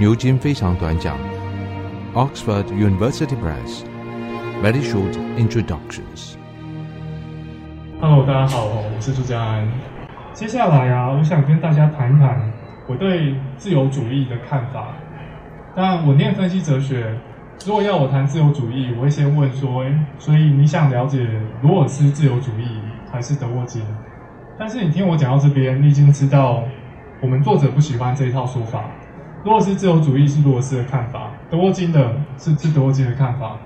牛津非常短讲，Oxford University Press Very Short Introductions。Hello，大家好，我是朱家安。接下来啊，我想跟大家谈一谈我对自由主义的看法。当然，我念分析哲学，如果要我谈自由主义，我会先问说：诶，所以你想了解罗尔斯自由主义还是德沃金？但是你听我讲到这边，你已经知道我们作者不喜欢这一套说法。罗斯自由主义是罗尔斯的看法，德沃金的是是德沃金的看法。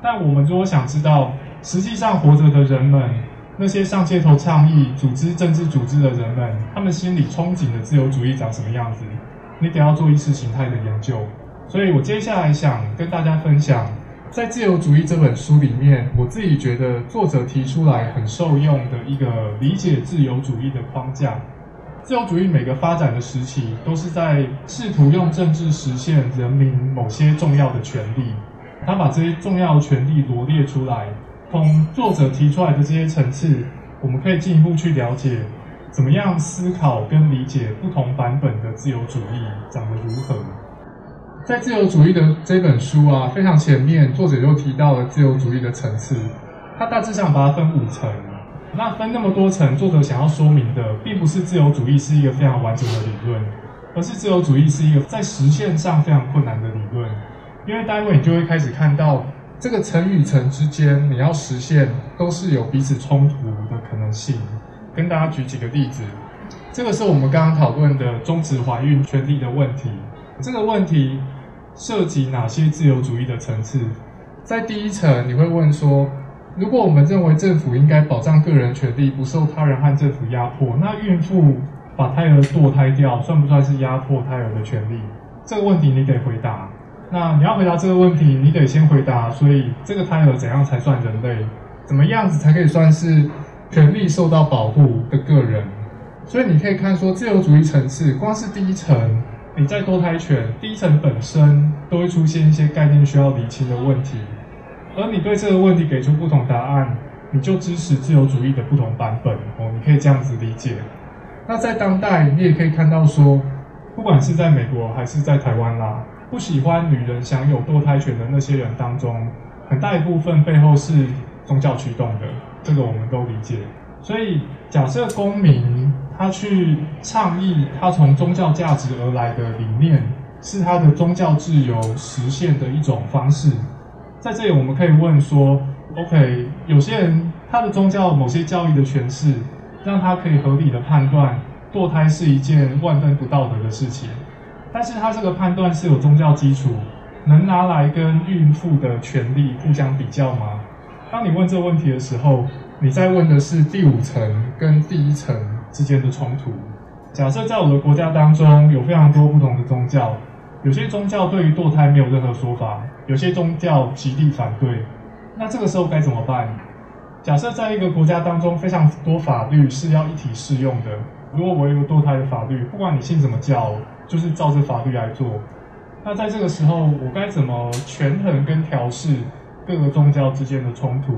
但我们如果想知道实际上活着的人们，那些上街头倡议、组织政治组织的人们，他们心里憧憬的自由主义长什么样子？你得要做意识形态的研究。所以我接下来想跟大家分享，在《自由主义》这本书里面，我自己觉得作者提出来很受用的一个理解自由主义的框架。自由主义每个发展的时期，都是在试图用政治实现人民某些重要的权利。他把这些重要权利罗列出来，从作者提出来的这些层次，我们可以进一步去了解，怎么样思考跟理解不同版本的自由主义长得如何。在自由主义的这本书啊，非常前面作者就提到了自由主义的层次，他大致上把它分五层。那分那么多层，作者想要说明的，并不是自由主义是一个非常完整的理论，而是自由主义是一个在实现上非常困难的理论。因为待会你就会开始看到，这个层与层之间，你要实现都是有彼此冲突的可能性。跟大家举几个例子，这个是我们刚刚讨论的终止怀孕权利的问题。这个问题涉及哪些自由主义的层次？在第一层，你会问说，如果我们认为政府应该保障个人权利，不受他人和政府压迫，那孕妇把胎儿堕胎掉，算不算是压迫胎儿的权利？这个问题你得回答。那你要回答这个问题，你得先回答，所以这个胎儿怎样才算人类？怎么样子才可以算是权利受到保护的个人？所以你可以看说，自由主义层次，光是第一层，你在堕胎权第一层本身都会出现一些概念需要厘清的问题。而你对这个问题给出不同答案，你就支持自由主义的不同版本哦。你可以这样子理解。那在当代，你也可以看到说，不管是在美国还是在台湾啦，不喜欢女人享有堕胎权的那些人当中，很大一部分背后是宗教驱动的，这个我们都理解。所以，假设公民他去倡议他从宗教价值而来的理念，是他的宗教自由实现的一种方式。在这里，我们可以问说：OK，有些人他的宗教某些教义的诠释，让他可以合理的判断堕胎是一件万分不道德的事情，但是他这个判断是有宗教基础，能拿来跟孕妇的权利互相比较吗？当你问这个问题的时候，你在问的是第五层跟第一层之间的冲突。假设在我的国家当中有非常多不同的宗教。有些宗教对于堕胎没有任何说法，有些宗教极力反对。那这个时候该怎么办？假设在一个国家当中，非常多法律是要一体适用的。如果我有个堕胎的法律，不管你信什么教，就是照这法律来做。那在这个时候，我该怎么权衡跟调试各个宗教之间的冲突？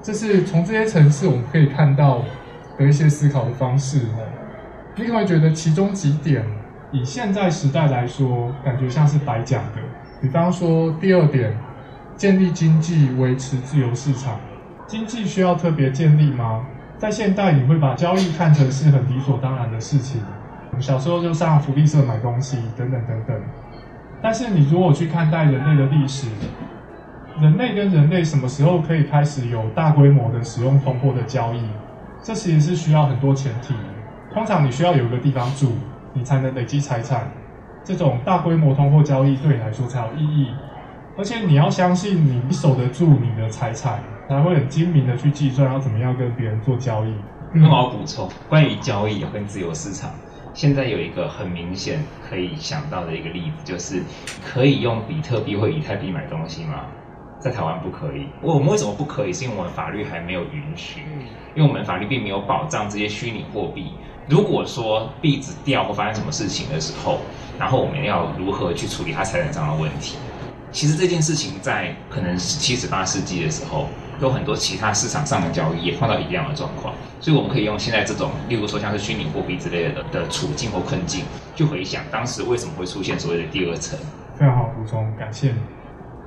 这是从这些层次我们可以看到的一些思考的方式。你可能觉得其中几点。以现在时代来说，感觉像是白讲的。比方说，第二点，建立经济，维持自由市场。经济需要特别建立吗？在现代，你会把交易看成是很理所当然的事情。小时候就上福利社买东西，等等等等。但是你如果去看待人类的历史，人类跟人类什么时候可以开始有大规模的使用通货的交易？这其实是需要很多前提。通常你需要有一个地方住。你才能累积财产，这种大规模通货交易对你来说才有意义。而且你要相信你守得住你的财产，才会很精明的去计算要怎么样跟别人做交易。那我要补充，关于交易跟自由市场，现在有一个很明显可以想到的一个例子，就是可以用比特币或以太币买东西吗？在台湾不可以。我们为什么不可以？是因为我们法律还没有允许，因为我们法律并没有保障这些虚拟货币。如果说币值掉或发生什么事情的时候，然后我们要如何去处理它财产上的问题？其实这件事情在可能七、十八世纪的时候，有很多其他市场上的交易也碰到一样的状况，所以我们可以用现在这种，例如说像是虚拟货币之类的的处境或困境，去回想当时为什么会出现所谓的第二层。非常好补充，感谢你。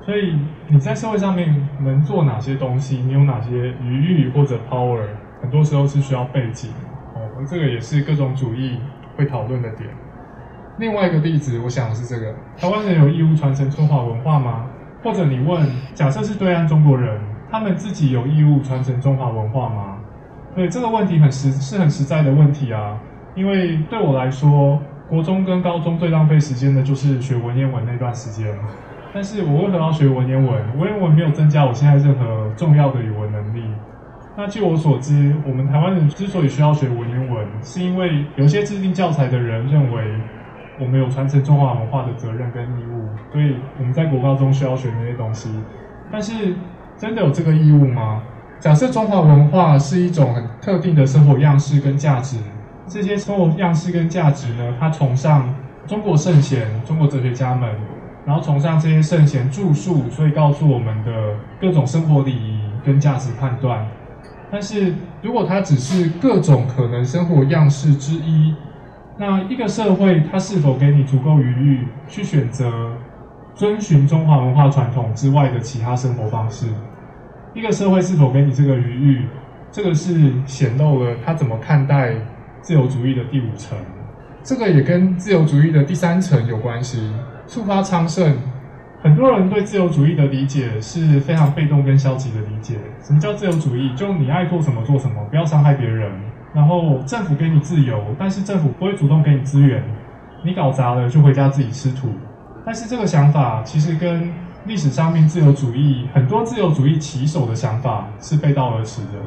所以你在社会上面能做哪些东西？你有哪些余裕或者 power？很多时候是需要背景，这个也是各种主义会讨论的点。另外一个例子，我想的是这个：台湾人有义务传承中华文化吗？或者你问，假设是对岸中国人，他们自己有义务传承中华文化吗？对，这个问题很实，是很实在的问题啊。因为对我来说，国中跟高中最浪费时间的就是学文言文那段时间。但是我为何要学文言文？文言文没有增加我现在任何重要的语文能力。那据我所知，我们台湾人之所以需要学文言文，是因为有些制定教材的人认为。我们有传承中华文化的责任跟义务，所以我们在国高中需要学那些东西。但是，真的有这个义务吗？假设中华文化是一种很特定的生活样式跟价值，这些生活样式跟价值呢，它崇尚中国圣贤、中国哲学家们，然后崇尚这些圣贤著述，所以告诉我们的各种生活礼仪跟价值判断。但是如果它只是各种可能生活样式之一，那一个社会，它是否给你足够余裕去选择遵循中华文化传统之外的其他生活方式？一个社会是否给你这个余裕？这个是显露了他怎么看待自由主义的第五层。这个也跟自由主义的第三层有关系。触发昌盛，很多人对自由主义的理解是非常被动跟消极的理解。什么叫自由主义？就你爱做什么做什么，不要伤害别人。然后政府给你自由，但是政府不会主动给你资源，你搞砸了就回家自己吃土。但是这个想法其实跟历史上面自由主义很多自由主义旗手的想法是背道而驰的。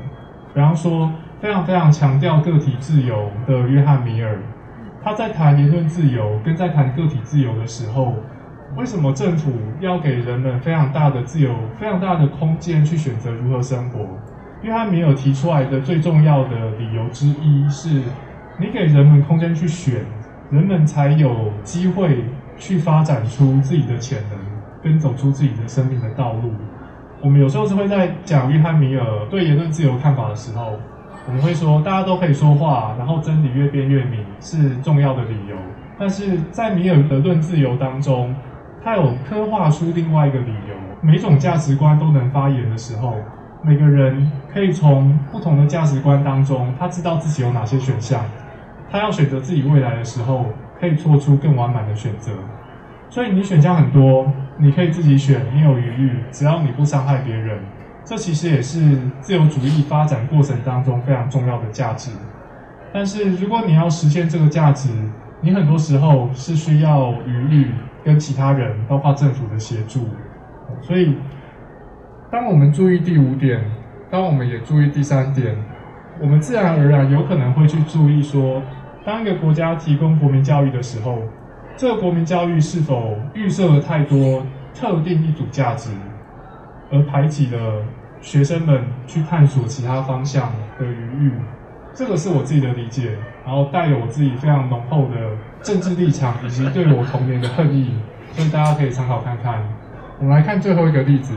比方说，非常非常强调个体自由的约翰米尔，他在谈言论自由跟在谈个体自由的时候，为什么政府要给人们非常大的自由、非常大的空间去选择如何生活？约翰米尔提出来的最重要的理由之一是，你给人们空间去选，人们才有机会去发展出自己的潜能，跟走出自己的生命的道路。我们有时候是会在讲约翰米尔对言论自由看法的时候，我们会说大家都可以说话，然后真理越辩越明是重要的理由。但是在米尔的论自由当中，他有刻画出另外一个理由：每种价值观都能发言的时候。每个人可以从不同的价值观当中，他知道自己有哪些选项，他要选择自己未来的时候，可以做出更完满的选择。所以你选项很多，你可以自己选，你有余裕，只要你不伤害别人。这其实也是自由主义发展过程当中非常重要的价值。但是如果你要实现这个价值，你很多时候是需要余裕跟其他人，包括政府的协助。所以。当我们注意第五点，当我们也注意第三点，我们自然而然有可能会去注意说，当一个国家提供国民教育的时候，这个国民教育是否预设了太多特定一组价值，而排挤了学生们去探索其他方向的余裕？这个是我自己的理解，然后带有我自己非常浓厚的政治立场以及对我童年的恨意，所以大家可以参考看看。我们来看最后一个例子。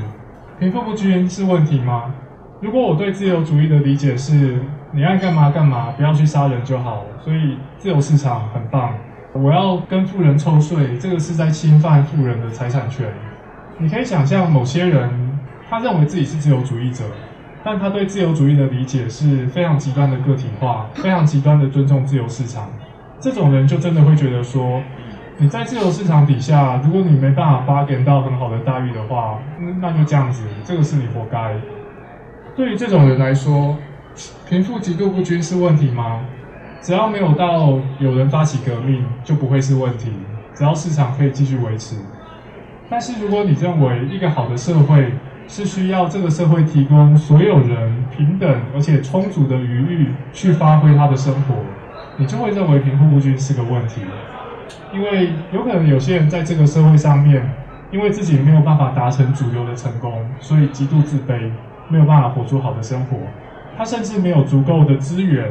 贫富不均是问题吗？如果我对自由主义的理解是，你爱干嘛干嘛，不要去杀人就好，所以自由市场很棒。我要跟富人抽税，这个是在侵犯富人的财产权。你可以想象某些人，他认为自己是自由主义者，但他对自由主义的理解是非常极端的个体化，非常极端的尊重自由市场。这种人就真的会觉得说。你在自由市场底下，如果你没办法发展到很好的待遇的话，那就这样子，这个是你活该。对于这种人来说，贫富极度不均是问题吗？只要没有到有人发起革命，就不会是问题。只要市场可以继续维持。但是如果你认为一个好的社会是需要这个社会提供所有人平等而且充足的余裕去发挥他的生活，你就会认为贫富不均是个问题。因为有可能有些人在这个社会上面，因为自己没有办法达成主流的成功，所以极度自卑，没有办法活出好的生活。他甚至没有足够的资源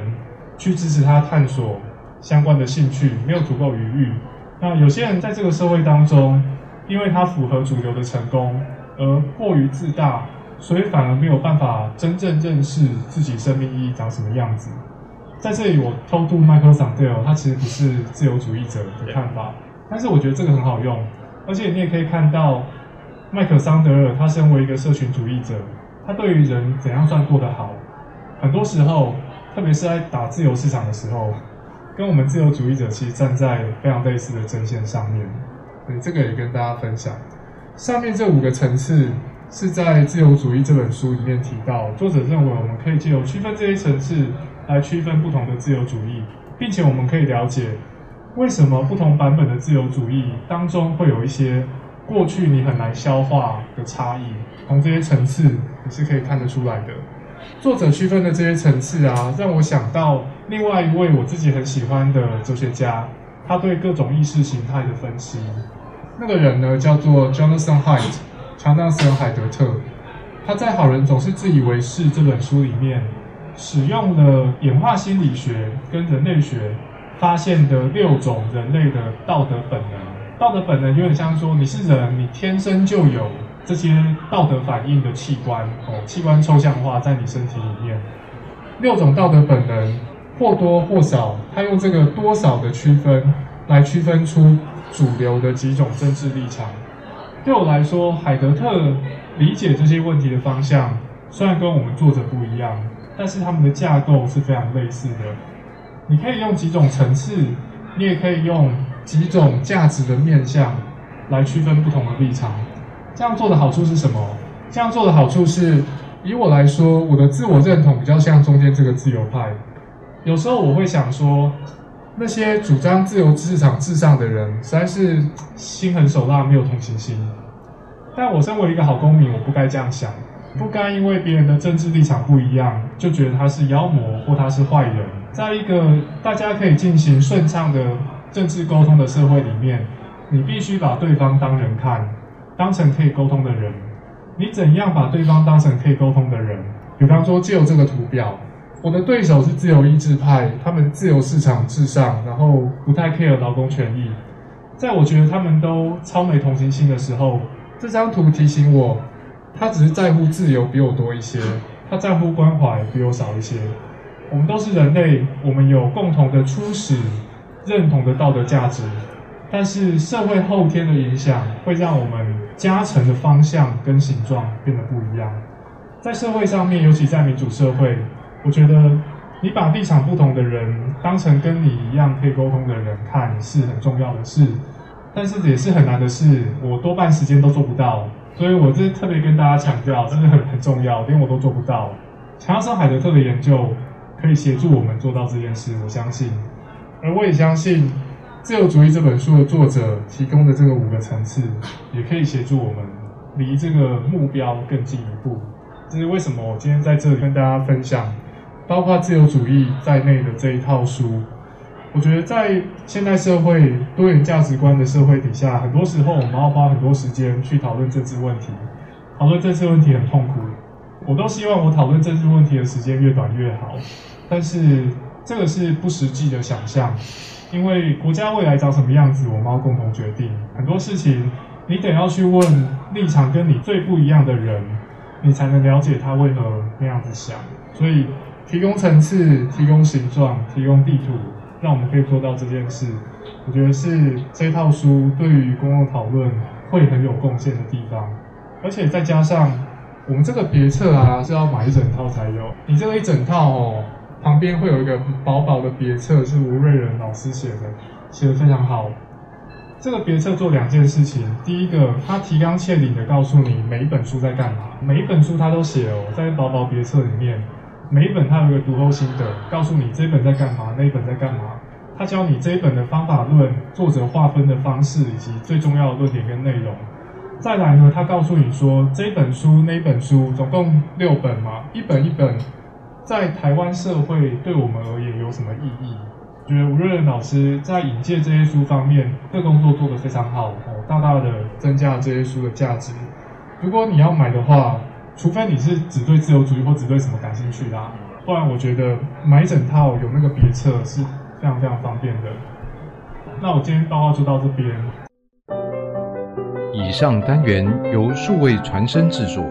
去支持他探索相关的兴趣，没有足够余裕。那有些人在这个社会当中，因为他符合主流的成功，而过于自大，所以反而没有办法真正认识自己生命意义长什么样子。在这里，我偷渡 Michael Sandel，他其实不是自由主义者的看法，但是我觉得这个很好用，而且你也可以看到，麦克桑德尔他身为一个社群主义者，他对于人怎样算过得好，很多时候，特别是在打自由市场的时候，跟我们自由主义者其实站在非常类似的针线上面。对，这个也跟大家分享。上面这五个层次是在《自由主义》这本书里面提到，作者认为我们可以借由区分这些层次来区分不同的自由主义，并且我们可以了解为什么不同版本的自由主义当中会有一些过去你很难消化的差异，从这些层次你是可以看得出来的。作者区分的这些层次啊，让我想到另外一位我自己很喜欢的哲学家，他对各种意识形态的分析。那个人呢，叫做 Jonathan Haidt，乔纳森·海德特。他在《好人总是自以为是》这本书里面，使用了演化心理学跟人类学发现的六种人类的道德本能。道德本能有点像说，你是人，你天生就有这些道德反应的器官哦，器官抽象化在你身体里面。六种道德本能或多或少，他用这个多少的区分来区分出。主流的几种政治立场，对我来说，海德特理解这些问题的方向虽然跟我们作者不一样，但是他们的架构是非常类似的。你可以用几种层次，你也可以用几种价值的面向来区分不同的立场。这样做的好处是什么？这样做的好处是，以我来说，我的自我认同比较像中间这个自由派。有时候我会想说。那些主张自由市场至上的人，实在是心狠手辣，没有同情心。但我身为一个好公民，我不该这样想，不该因为别人的政治立场不一样，就觉得他是妖魔或他是坏人。在一个大家可以进行顺畅的政治沟通的社会里面，你必须把对方当人看，当成可以沟通的人。你怎样把对方当成可以沟通的人？比方说，借由这个图表。我的对手是自由意志派，他们自由市场至上，然后不太 care 劳工权益。在我觉得他们都超没同情心的时候，这张图提醒我，他只是在乎自由比我多一些，他在乎关怀比我少一些。我们都是人类，我们有共同的初始认同的道德价值，但是社会后天的影响会让我们加成的方向跟形状变得不一样。在社会上面，尤其在民主社会。我觉得你把立场不同的人当成跟你一样可以沟通的人看是很重要的事，但是也是很难的事。我多半时间都做不到，所以我这特别跟大家强调，真的很很重要，连我都做不到。乔纳森海德特的研究可以协助我们做到这件事，我相信。而我也相信《自由主义》这本书的作者提供的这个五个层次，也可以协助我们离这个目标更进一步。这是为什么我今天在这里跟大家分享。包括自由主义在内的这一套书，我觉得在现代社会多元价值观的社会底下，很多时候我们要花很多时间去讨论政治问题。讨论政治问题很痛苦，我都希望我讨论政治问题的时间越短越好。但是这个是不实际的想象，因为国家未来长什么样子，我们要共同决定。很多事情你得要去问立场跟你最不一样的人，你才能了解他为何那样子想。所以。提供层次，提供形状，提供地图，让我们可以做到这件事。我觉得是这套书对于公共讨论会很有贡献的地方。而且再加上我们这个别册啊，是要买一整套才有。你这个一整套哦，旁边会有一个薄薄的别册，是吴瑞仁老师写的，写的非常好。这个别册做两件事情，第一个，他提纲挈领的告诉你每一本书在干嘛，每一本书他都写哦，在薄薄别册里面。每一本它有一个读后心得，告诉你这一本在干嘛，那一本在干嘛。他教你这一本的方法论、作者划分的方式以及最重要的论点跟内容。再来呢，他告诉你说这一本书、那一本书总共六本嘛，一本一本，在台湾社会对我们而言有什么意义？觉得吴叡人老师在引介这些书方面，这工作做得非常好，大大的增加了这些书的价值。如果你要买的话，除非你是只对自由主义或只对什么感兴趣的，不然我觉得买整套有那个别册是非常非常方便的。那我今天报告就到这边。以上单元由数位传声制作。